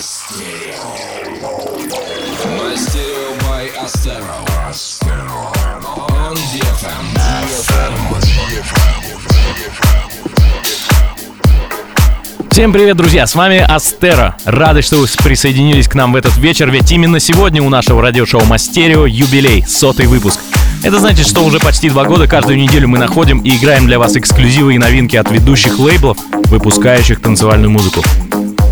Мастерио by Astero. On DFM. Всем привет, друзья! С вами Астера. Рады, что вы присоединились к нам в этот вечер, ведь именно сегодня у нашего радиошоу Мастерио юбилей, сотый выпуск. Это значит, что уже почти два года каждую неделю мы находим и играем для вас эксклюзивы и новинки от ведущих лейблов, выпускающих танцевальную музыку.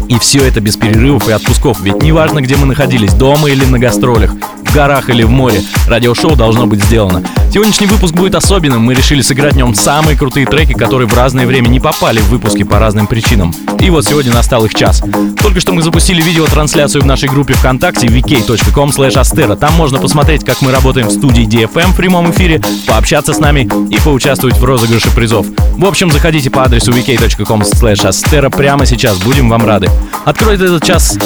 И все это без перерывов и отпусков, ведь неважно, где мы находились, дома или на гастролях, в горах или в море, радиошоу должно быть сделано. Сегодняшний выпуск будет особенным, мы решили сыграть в нем самые крутые треки, которые в разное время не попали в выпуски по разным причинам. И вот сегодня настал их час. Только что мы запустили видеотрансляцию в нашей группе ВКонтакте vk.com astera. Там можно посмотреть, как мы работаем в студии DFM в прямом эфире, пообщаться с нами и поучаствовать в розыгрыше призов. В общем, заходите по адресу vk.com astera прямо сейчас, будем вам рады. Откроет этот час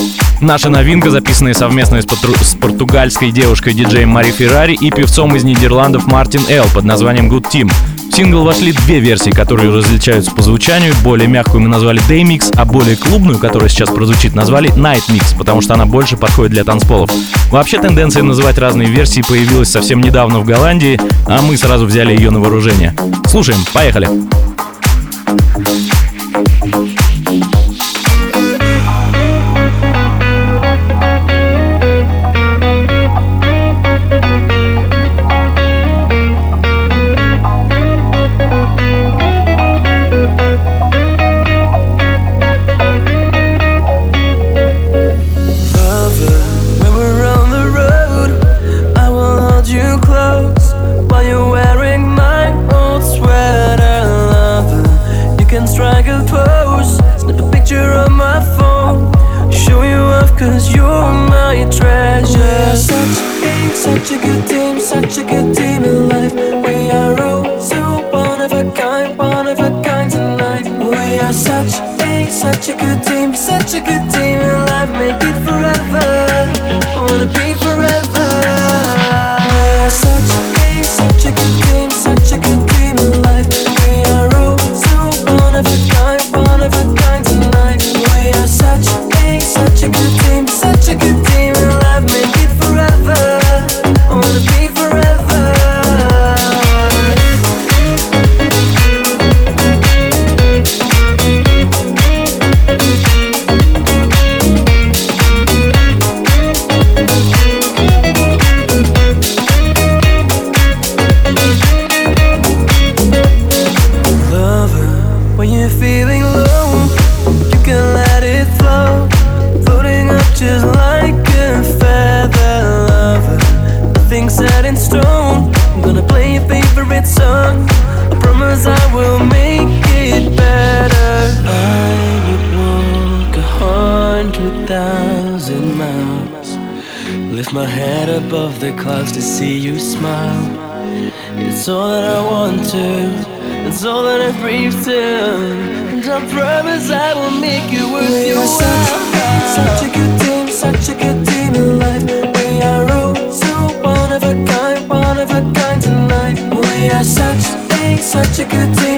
наша новинка, записанная совместно с, патру- с португальской девушкой-диджеем Мари Феррари и певцом из Нидерландов Мартин Эл под названием Good Team. В сингл вошли две версии, которые различаются по звучанию. Более мягкую мы назвали Day Mix, а более клубную, которая сейчас прозвучит, назвали Night Mix, потому что она больше подходит для танцполов. Вообще тенденция называть разные версии появилась совсем недавно в Голландии, а мы сразу взяли ее на вооружение. Слушаем, поехали! Lover, 'cause you're my treasure. We're Such a, such a good team, such a good team in life. We are all so one of a kind, one of a kind tonight. We are such a, such a good team, such a good team in life. Make It's all that I want to. It's all that I breathe to. And I promise I will make you worth your while. Such a good team, such a good team in life. We are all so one of a kind, one of a kind tonight. We are such a, such a good team,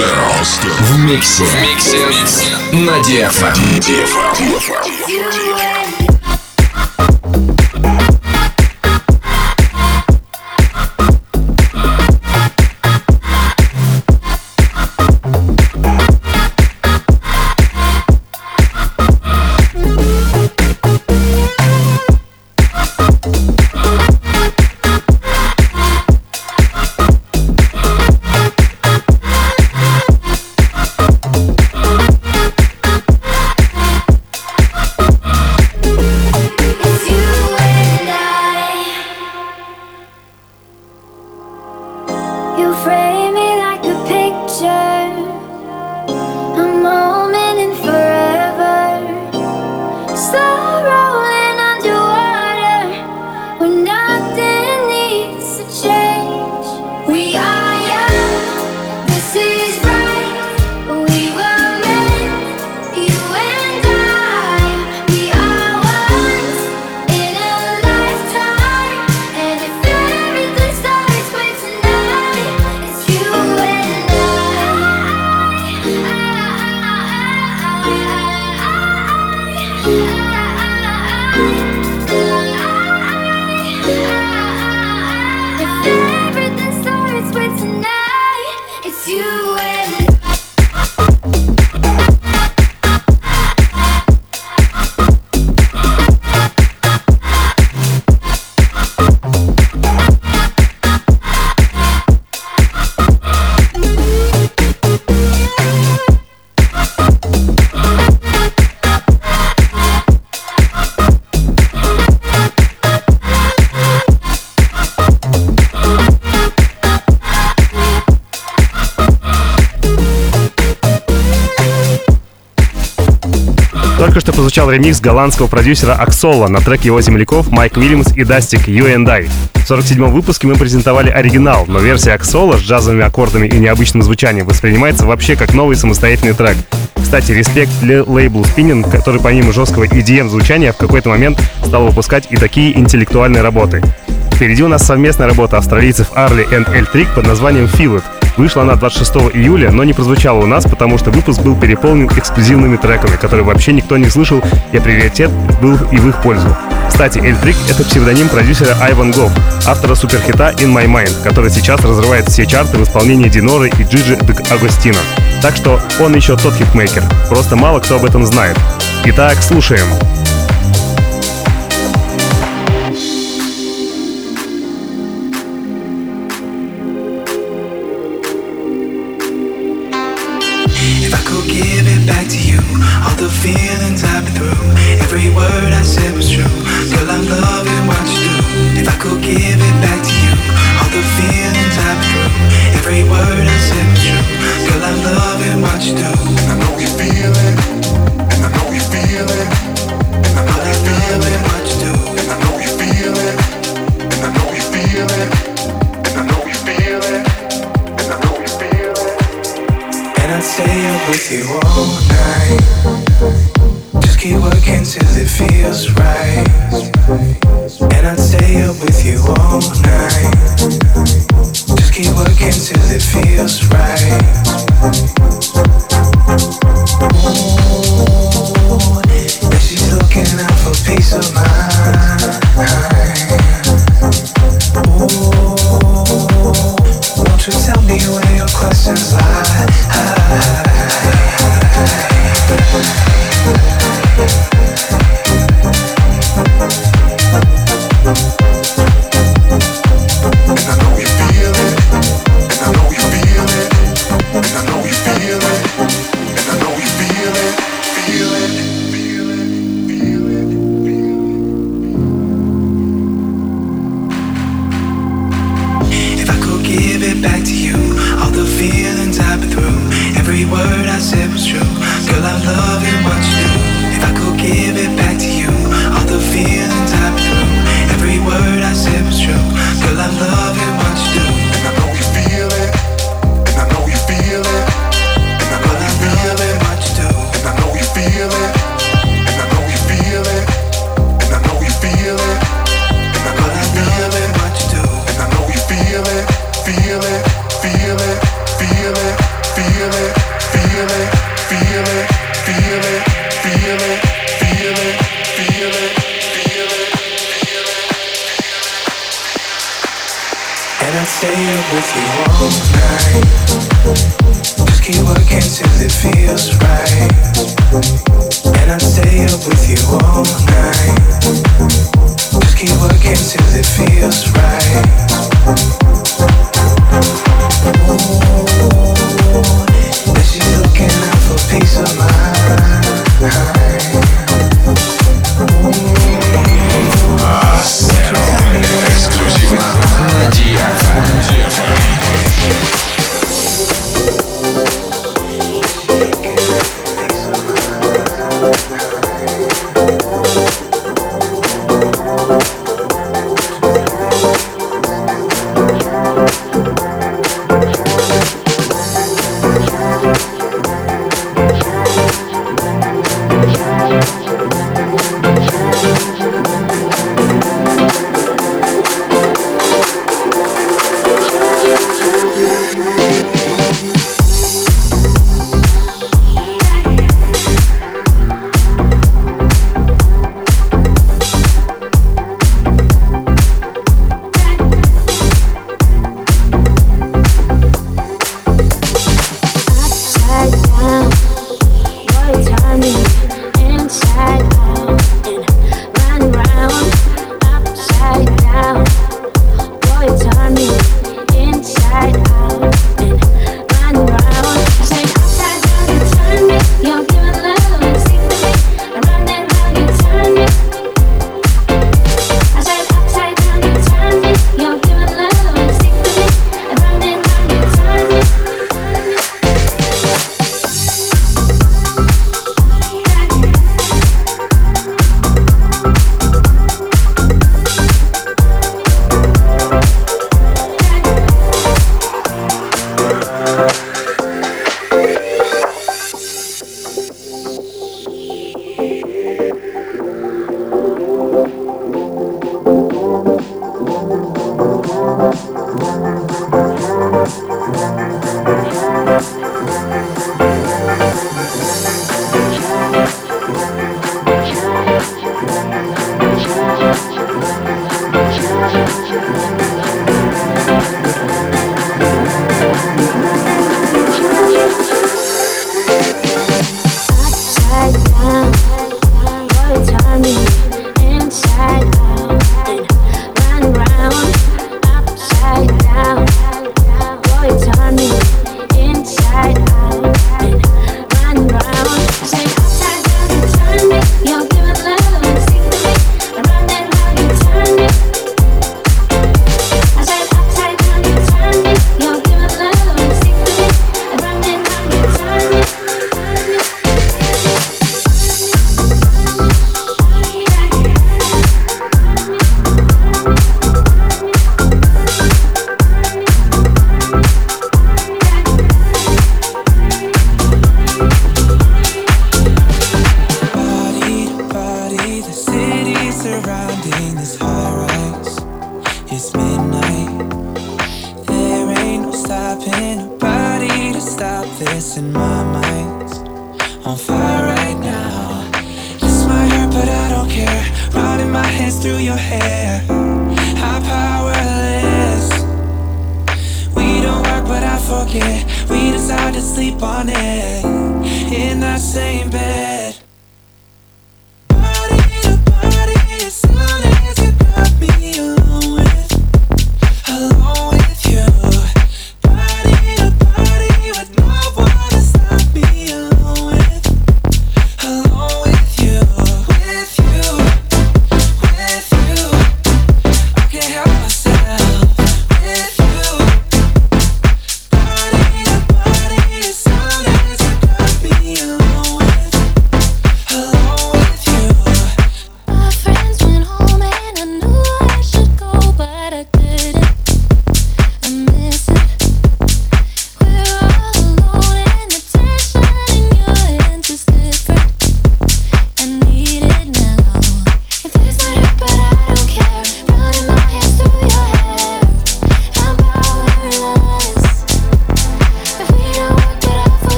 В миксе. В миксе. На DFM. DFM. что звучал ремикс голландского продюсера Аксола на трек его земляков Майк Уильямс и Дастик You and I. В 47-м выпуске мы презентовали оригинал, но версия Аксола с джазовыми аккордами и необычным звучанием воспринимается вообще как новый самостоятельный трек. Кстати, респект для лейблу Spinning, который помимо жесткого EDM звучания в какой-то момент стал выпускать и такие интеллектуальные работы. Впереди у нас совместная работа австралийцев Арли и Эль Трик под названием Feel It. Вышла она 26 июля, но не прозвучала у нас, потому что выпуск был переполнен эксклюзивными треками, которые вообще никто не слышал, и приоритет был и в их пользу. Кстати, Эльтрик — это псевдоним продюсера Айван Гофф, автора суперхита In My Mind, который сейчас разрывает все чарты в исполнении Диноры и Джиджи Дек Агостино. Так что он еще тот хитмейкер, просто мало кто об этом знает. Итак, слушаем. I'd stay up with you all night Just keep working till it feels right. And I'd stay up with you all night. Just keep working till it feels right. And she's looking out for peace of mind. Ooh, won't you tell me where your questions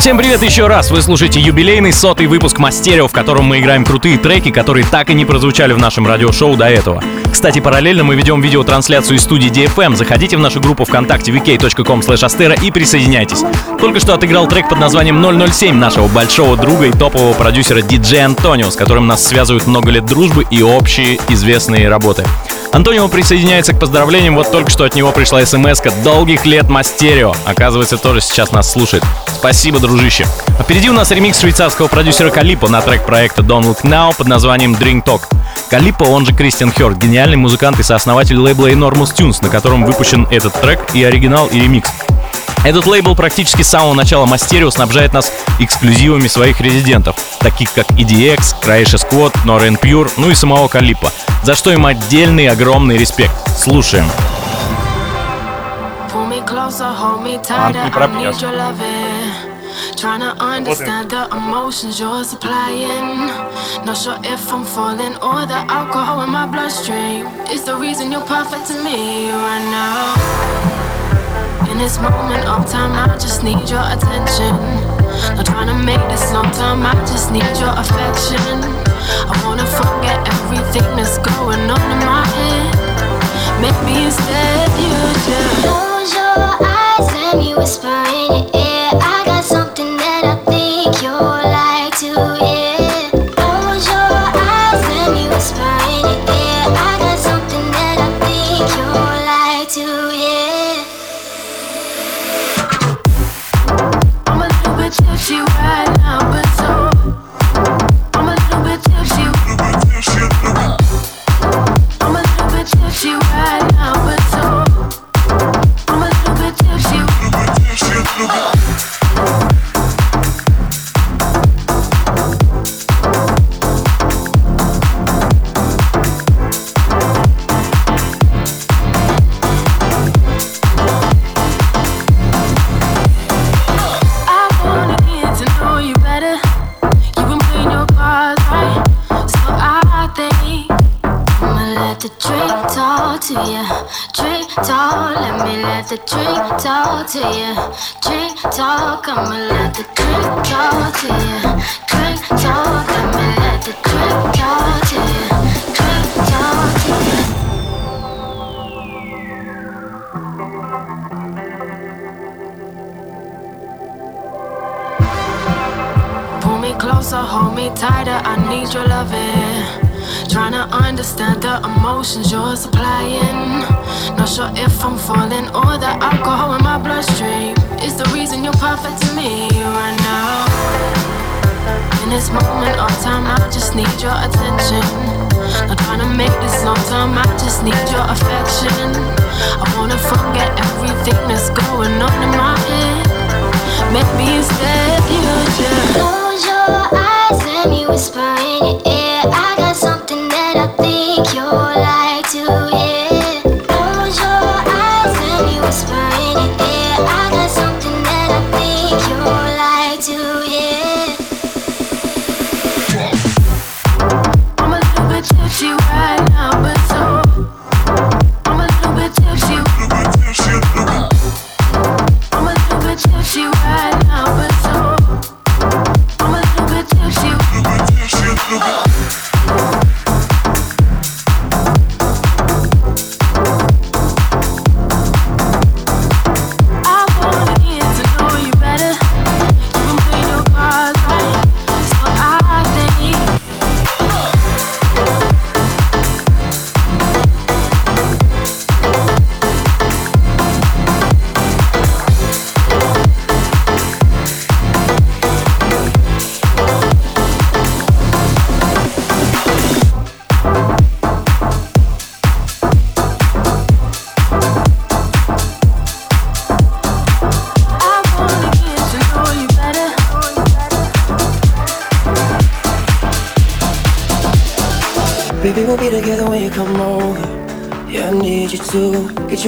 Всем привет еще раз! Вы слушаете юбилейный сотый выпуск Мастерио, в котором мы играем крутые треки, которые так и не прозвучали в нашем радиошоу до этого. Кстати, параллельно мы ведем видеотрансляцию из студии DFM. Заходите в нашу группу ВКонтакте vk.com astera и присоединяйтесь. Только что отыграл трек под названием 007 нашего большого друга и топового продюсера DJ Антонио, с которым нас связывают много лет дружбы и общие известные работы. Антонио присоединяется к поздравлениям, вот только что от него пришла смс долгих лет Мастерио. Оказывается, тоже сейчас нас слушает. Спасибо, дружище. А впереди у нас ремикс швейцарского продюсера Калипа на трек проекта Don't Look Now под названием Drink Talk. Калипа, он же Кристиан Хёрд, гениальный музыкант и сооснователь лейбла Enormous Tunes, на котором выпущен этот трек и оригинал, и ремикс. Этот лейбл практически с самого начала Мастерио снабжает нас эксклюзивами своих резидентов, таких как EDX, Croatia Squad, Noren Pure, ну и самого Калипа, за что им отдельный огромный респект. Слушаем. Trying to understand the emotions you're supplying. Not sure if I'm falling or the alcohol in my bloodstream is the reason you're perfect to me right now. In this moment of time, I just need your attention. Not trying to make this long term, I just need your affection. I wanna forget everything that's going on in my head. Maybe instead you just. Close your eyes, let me whisper in your ear. I got something that I think you'll like to emotions you're supplying. Not sure if I'm falling or the alcohol in my bloodstream is the reason you're perfect to me right now. In this moment of time, I just need your attention. Not trying to make this long time, I just need your affection. I wanna forget everything that's going on in my head. Maybe instead you just. Close your eyes, let me whisper in your ear. I got something I think you'll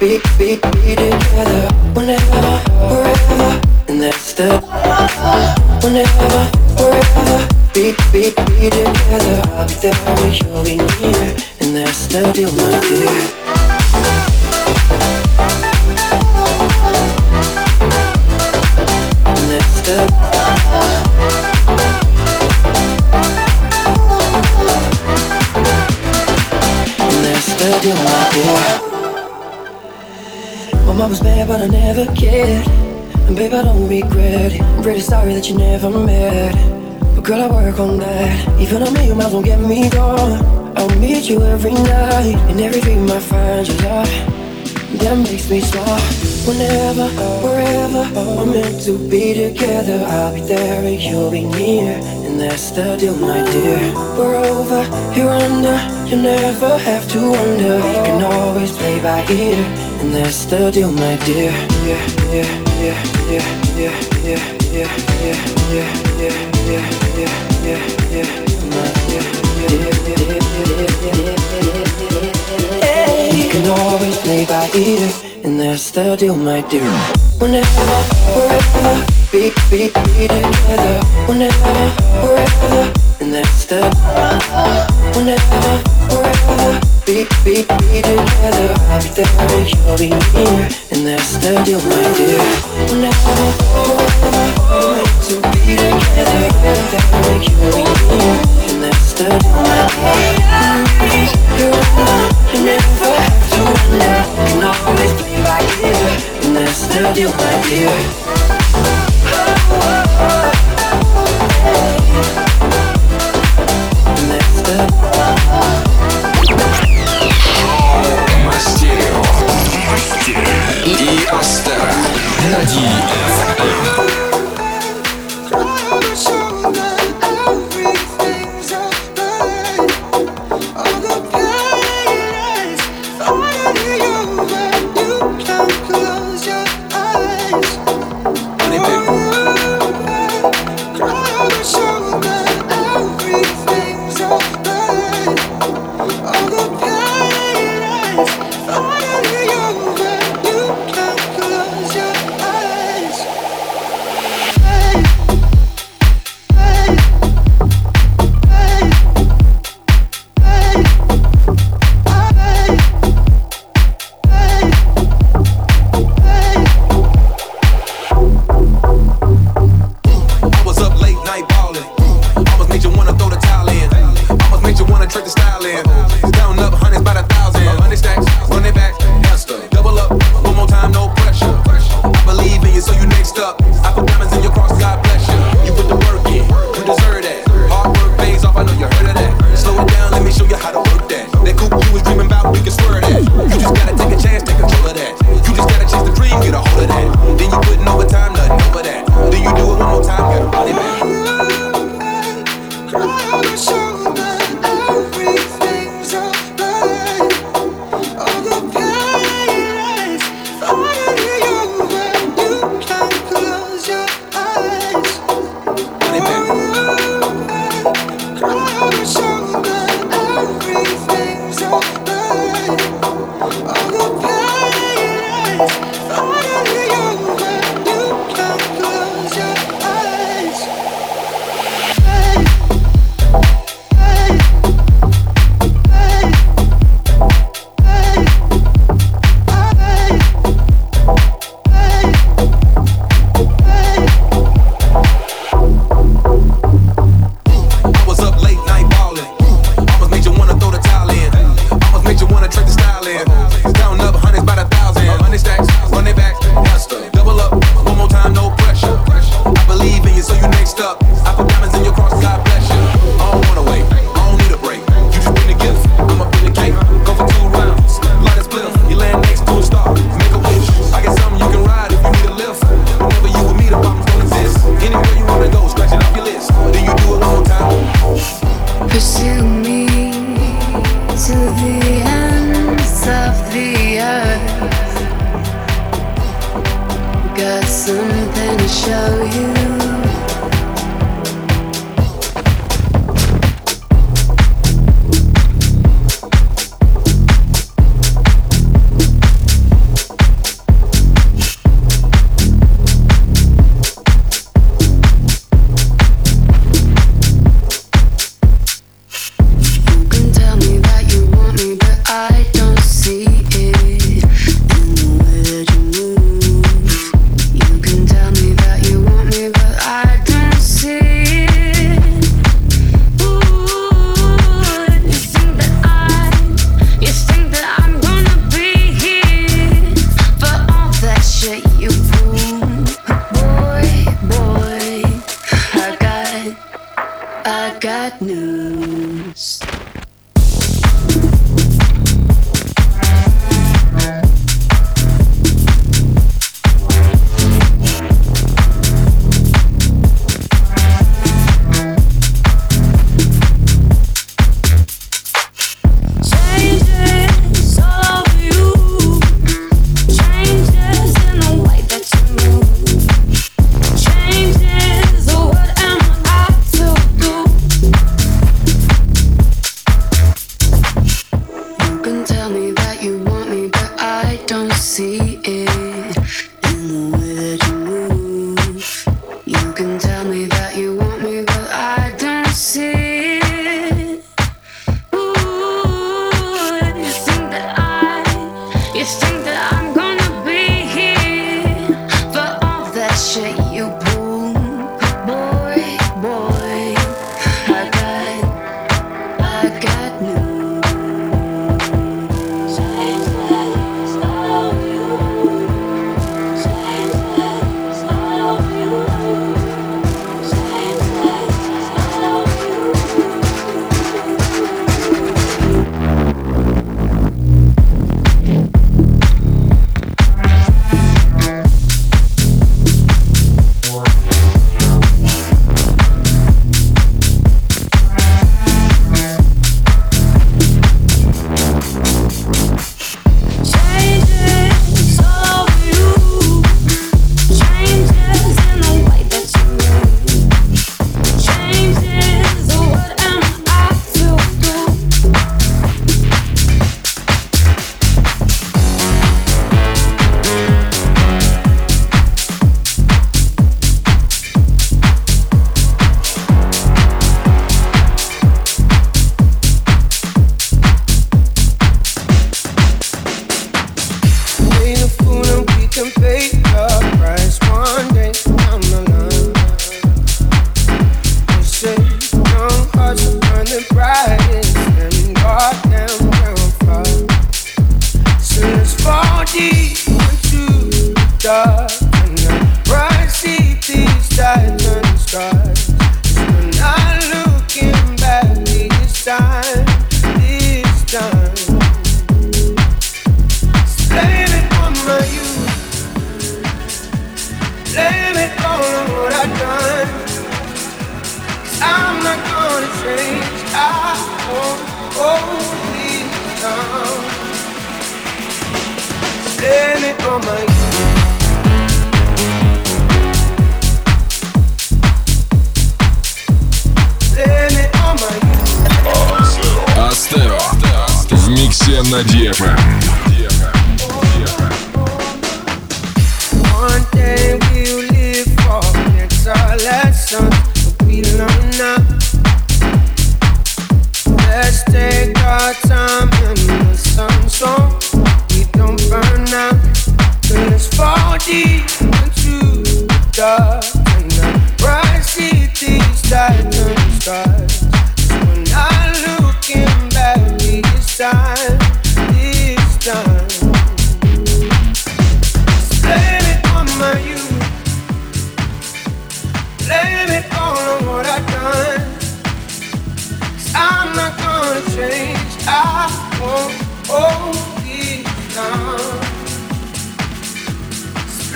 be, be, be together. Whenever, wherever, and that's the. Whenever, wherever, be, be, be together. I'll be there when you'll be near. And that's the deal, my dear. Was mad, but I never cared. And babe, I don't regret it. I'm pretty sorry that you never met. But girl, I work on that. Even a million miles won't get me gone. I'll meet you every night. And every dream I find you love. That makes me smile. Whenever, wherever we're meant to be together, I'll be there and you'll be near. And that's the deal, my dear. We're over, you're under. You never have to wonder. We can always play by ear. And that's the deal, my dear. Yeah, yeah, yeah, yeah, yeah, yeah, yeah, yeah, yeah, yeah, yeah, yeah, yeah, yeah, my dear. We can always play by ear, and that's the deal, my dear. Whenever, wherever, be, be, be together. Whenever, wherever, and that's the. Whenever, wherever, be, be, be together. I'll be there and you'll be near, and that's the deal, my dear. Wherever, we're meant to be together. I'll be there and you'll be near, and that's the deal, my dear. You're you never have to wonder. Can always play by ear, and that's the deal, my dear. And И Астера. На DFM.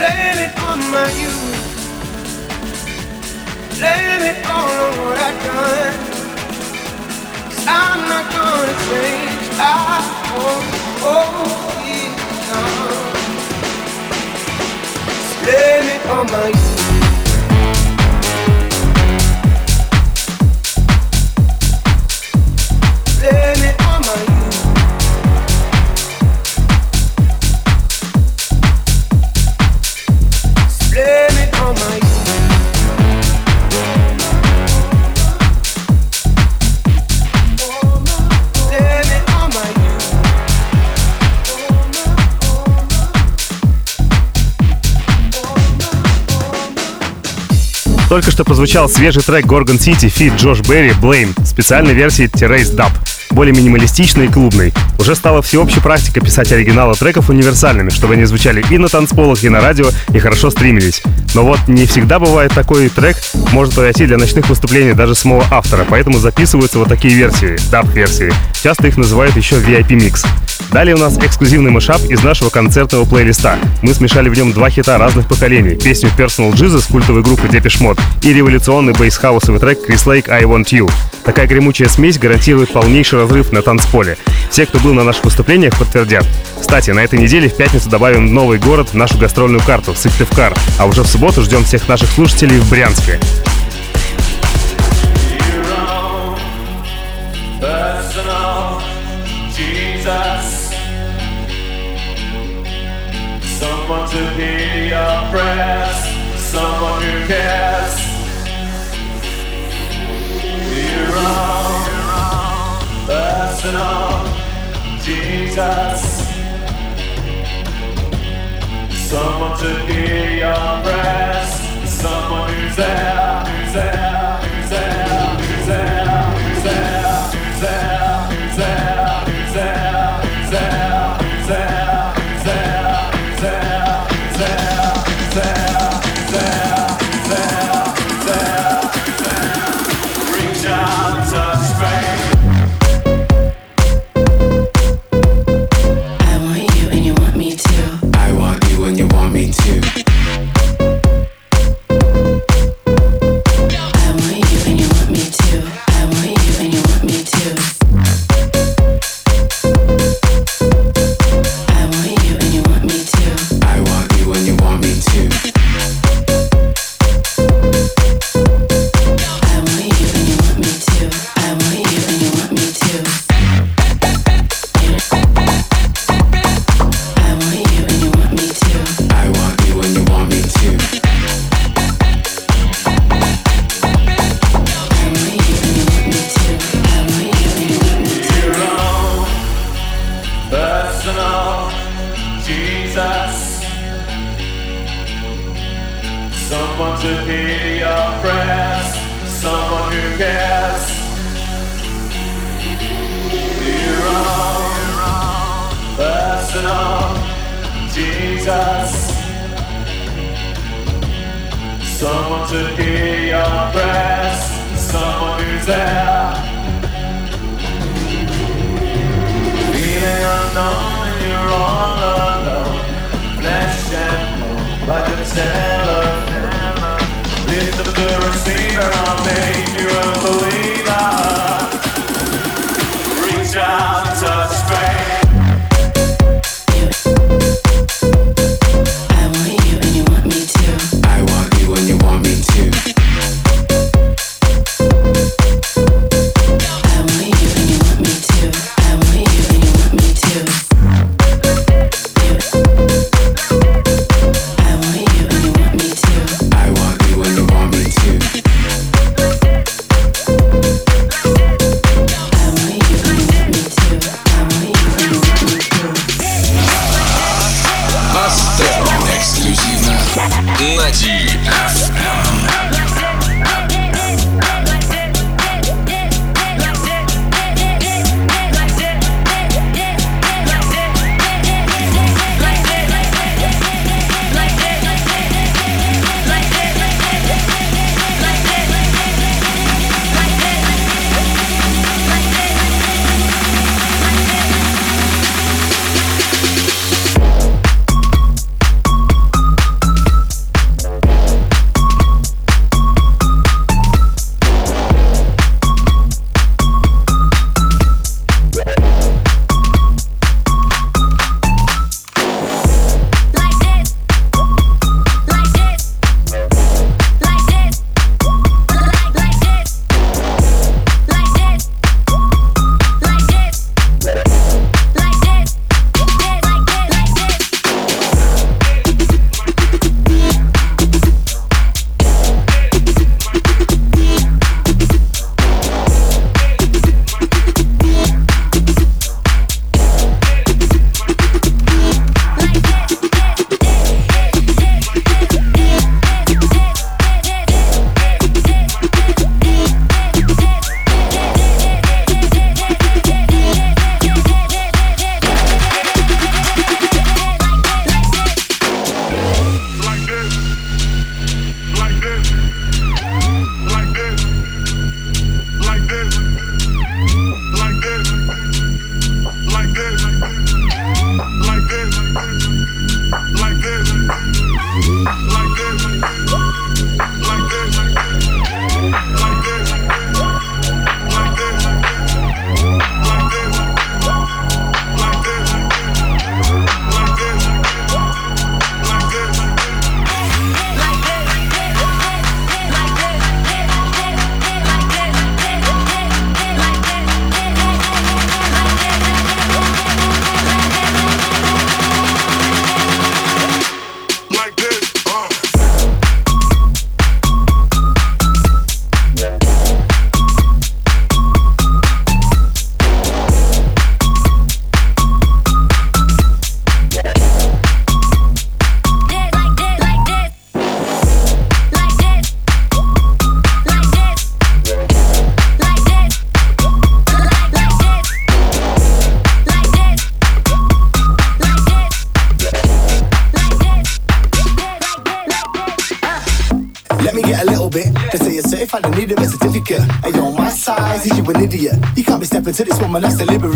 Blame it on my youth. Blame it all on what I've done. Cause I'm not gonna change. I won't oh, hold it down. Blame it on my youth. Blame it on my youth. Только что прозвучал свежий трек Gorgon City Фит Джош Берри Blame специальной версии Terrace Dub, более минималистичной и клубной. Уже стала всеобщей практика писать оригиналы треков универсальными, чтобы они звучали и на танцполах, и на радио, и хорошо стримились. Но вот не всегда бывает такой трек может подойти для ночных выступлений даже самого автора, поэтому записываются вот такие версии, даб-версии. Часто их называют еще VIP-микс. Далее у нас эксклюзивный мышап из нашего концертного плейлиста. Мы смешали в нем два хита разных поколений. Песню Personal Jesus культовой группы Depeche Mode и революционный бейс-хаусовый трек Chris Lake I Want You. Такая гремучая смесь гарантирует полнейший разрыв на танцполе. Все, кто был на наших выступлениях, подтвердят. Кстати, на этой неделе в пятницу добавим новый город в нашу гастрольную карту — Сыктывкар. А уже в субботу ждем всех наших слушателей в Брянске. Someone to hear your prayers, someone who cares. Jesus. Someone to hear your prayers, someone who's there, Unknown and you're all alone and Lift up the receiver, I'll make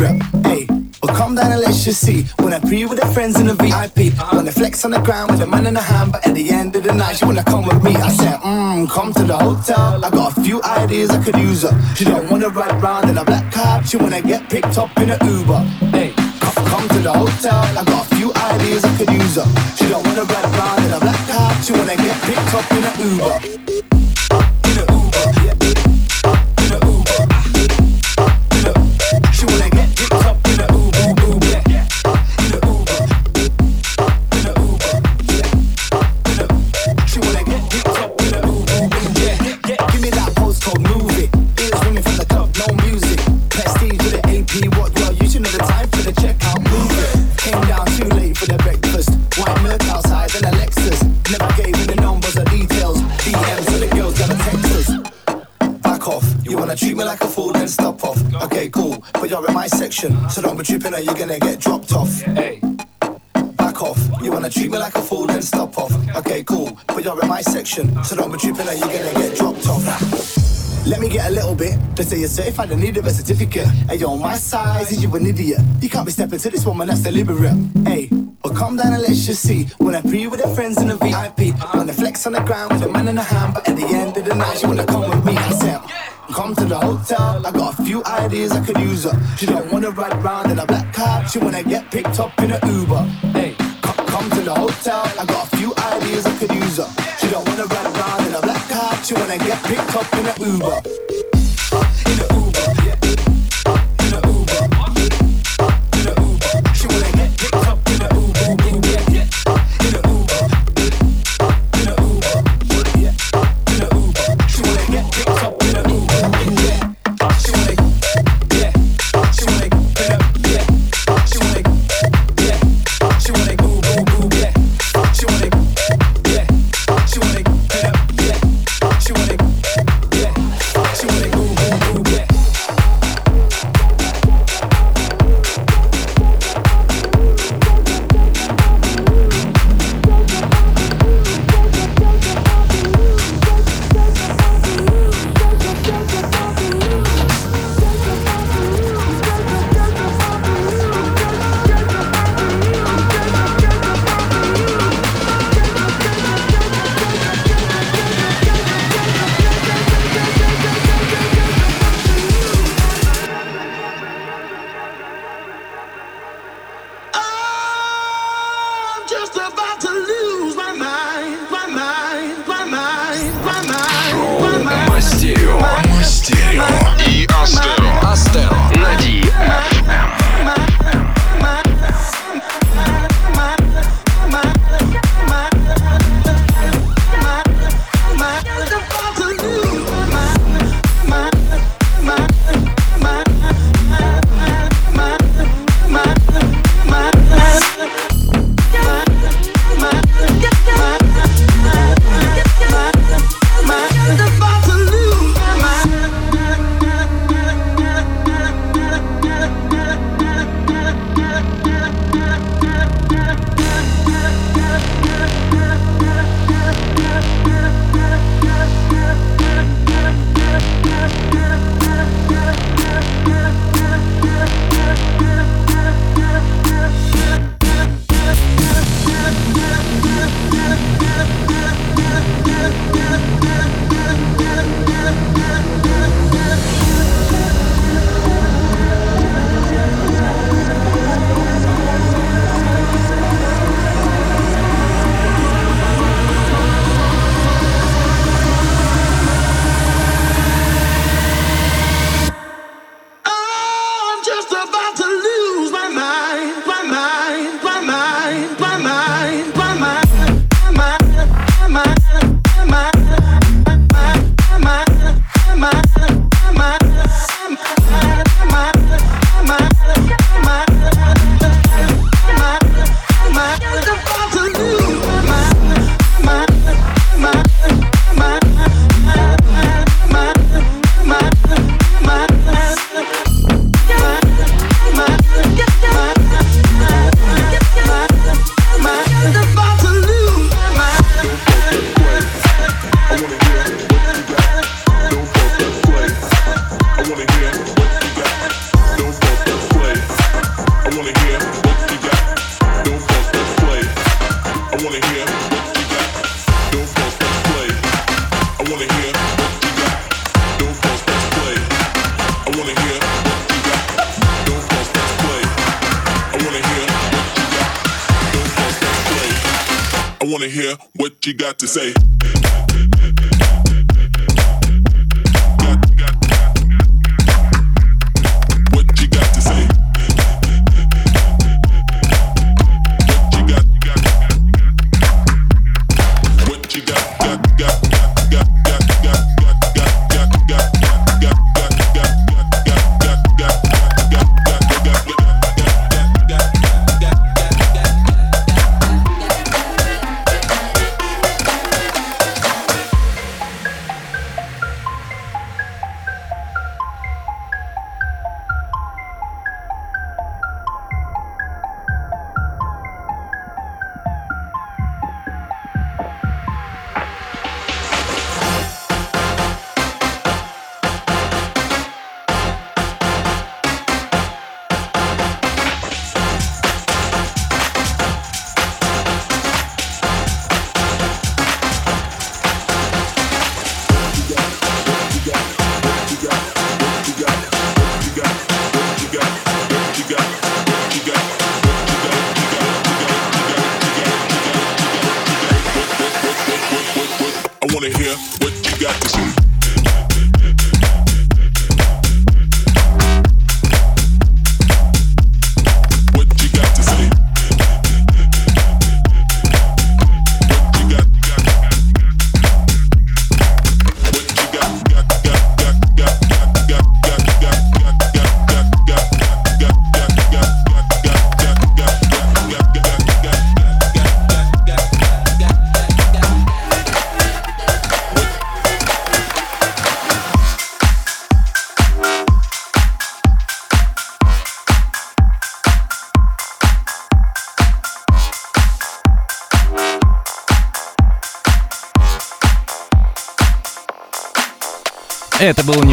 Hey, well, come down and let's just see. When I pre with the friends in the VIP, when I flex on the ground with a man in the hand, but at the end of the night, she wanna come with me. I said, mmm, come to the hotel. I got a few ideas I could use her. She don't wanna ride round in a black car, she wanna get picked up in a Uber. Hey, come, come to the hotel. I got a few ideas I could use her. She don't wanna ride round in a black car, she wanna get picked up in a Uber. Tripping or you're gonna get dropped off. Hey. Back off. You wanna treat me like a fool, then stop off. Okay, cool. But you're in my section, so don't be tripping or you're gonna get dropped off. Let me get a little bit. They say you're certified and need a birth certificate. Hey, yo, my size, is you an idiot? You can't be stepping to this woman, that's deliberate. Hey, well, calm down and let's just see. When I pre with her friends in the VIP, when I flex on the ground with a man in the hand, but at the end of the night, she wanna come with me. I said, come to the hotel. I got a few ideas I could use her. She don't wanna ride round in a black car, she wanna get picked up in a Uber. Hey, come, come to the hotel. I got a few ideas I could use her. She don't wanna ride round in a black car, she wanna get picked up in a Uber. Uh, in a Uber, yeah.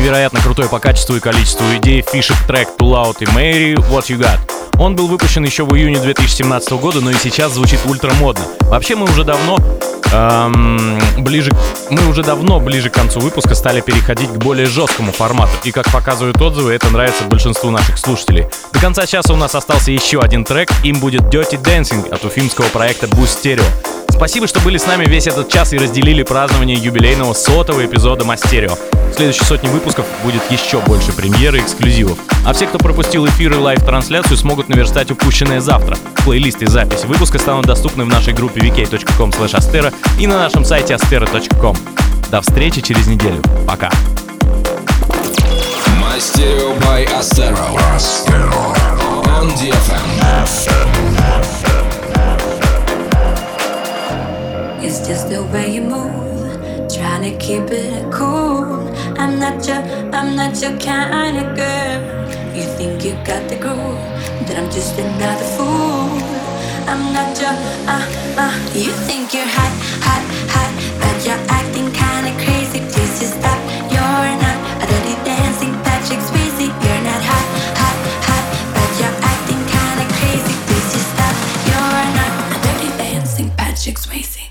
Невероятно крутое по качеству и количеству идей фишек трек Too Loud и Mary What You Got. Он был выпущен еще в июне 2017 года, но и сейчас звучит ультра модно. Вообще мы уже давно эм, ближе, мы уже давно ближе к концу выпуска стали переходить к более жесткому формату. И как показывают отзывы, это нравится большинству наших слушателей. До конца часа у нас остался еще один трек, им будет Dirty Dancing от уфимского проекта Boost Stereo. Спасибо, что были с нами весь этот час и разделили празднование юбилейного сотого эпизода Мастерио. В следующей сотне выпусков будет еще больше премьер и эксклюзивов. А все, кто пропустил эфир и лайв-трансляцию, смогут наверстать упущенное завтра. Плейлисты и записи выпуска станут доступны в нашей группе vk.com и на нашем сайте astera.com. До встречи через неделю. Пока. Мастерио by Astero. On DFM. It's just the way you move, trying to keep it cool. I'm not your, I'm not your kind of girl. You think you got the groove, but I'm just another fool. I'm not your, uh, uh. You think you're hot, hot, hot, but you're acting kinda crazy. Please just stop. You're not a dirty dancing Patrick Swayze. You're not hot, hot, hot, but you're acting kinda crazy. Please just stop. You're not a dirty dancing Patrick Swayze.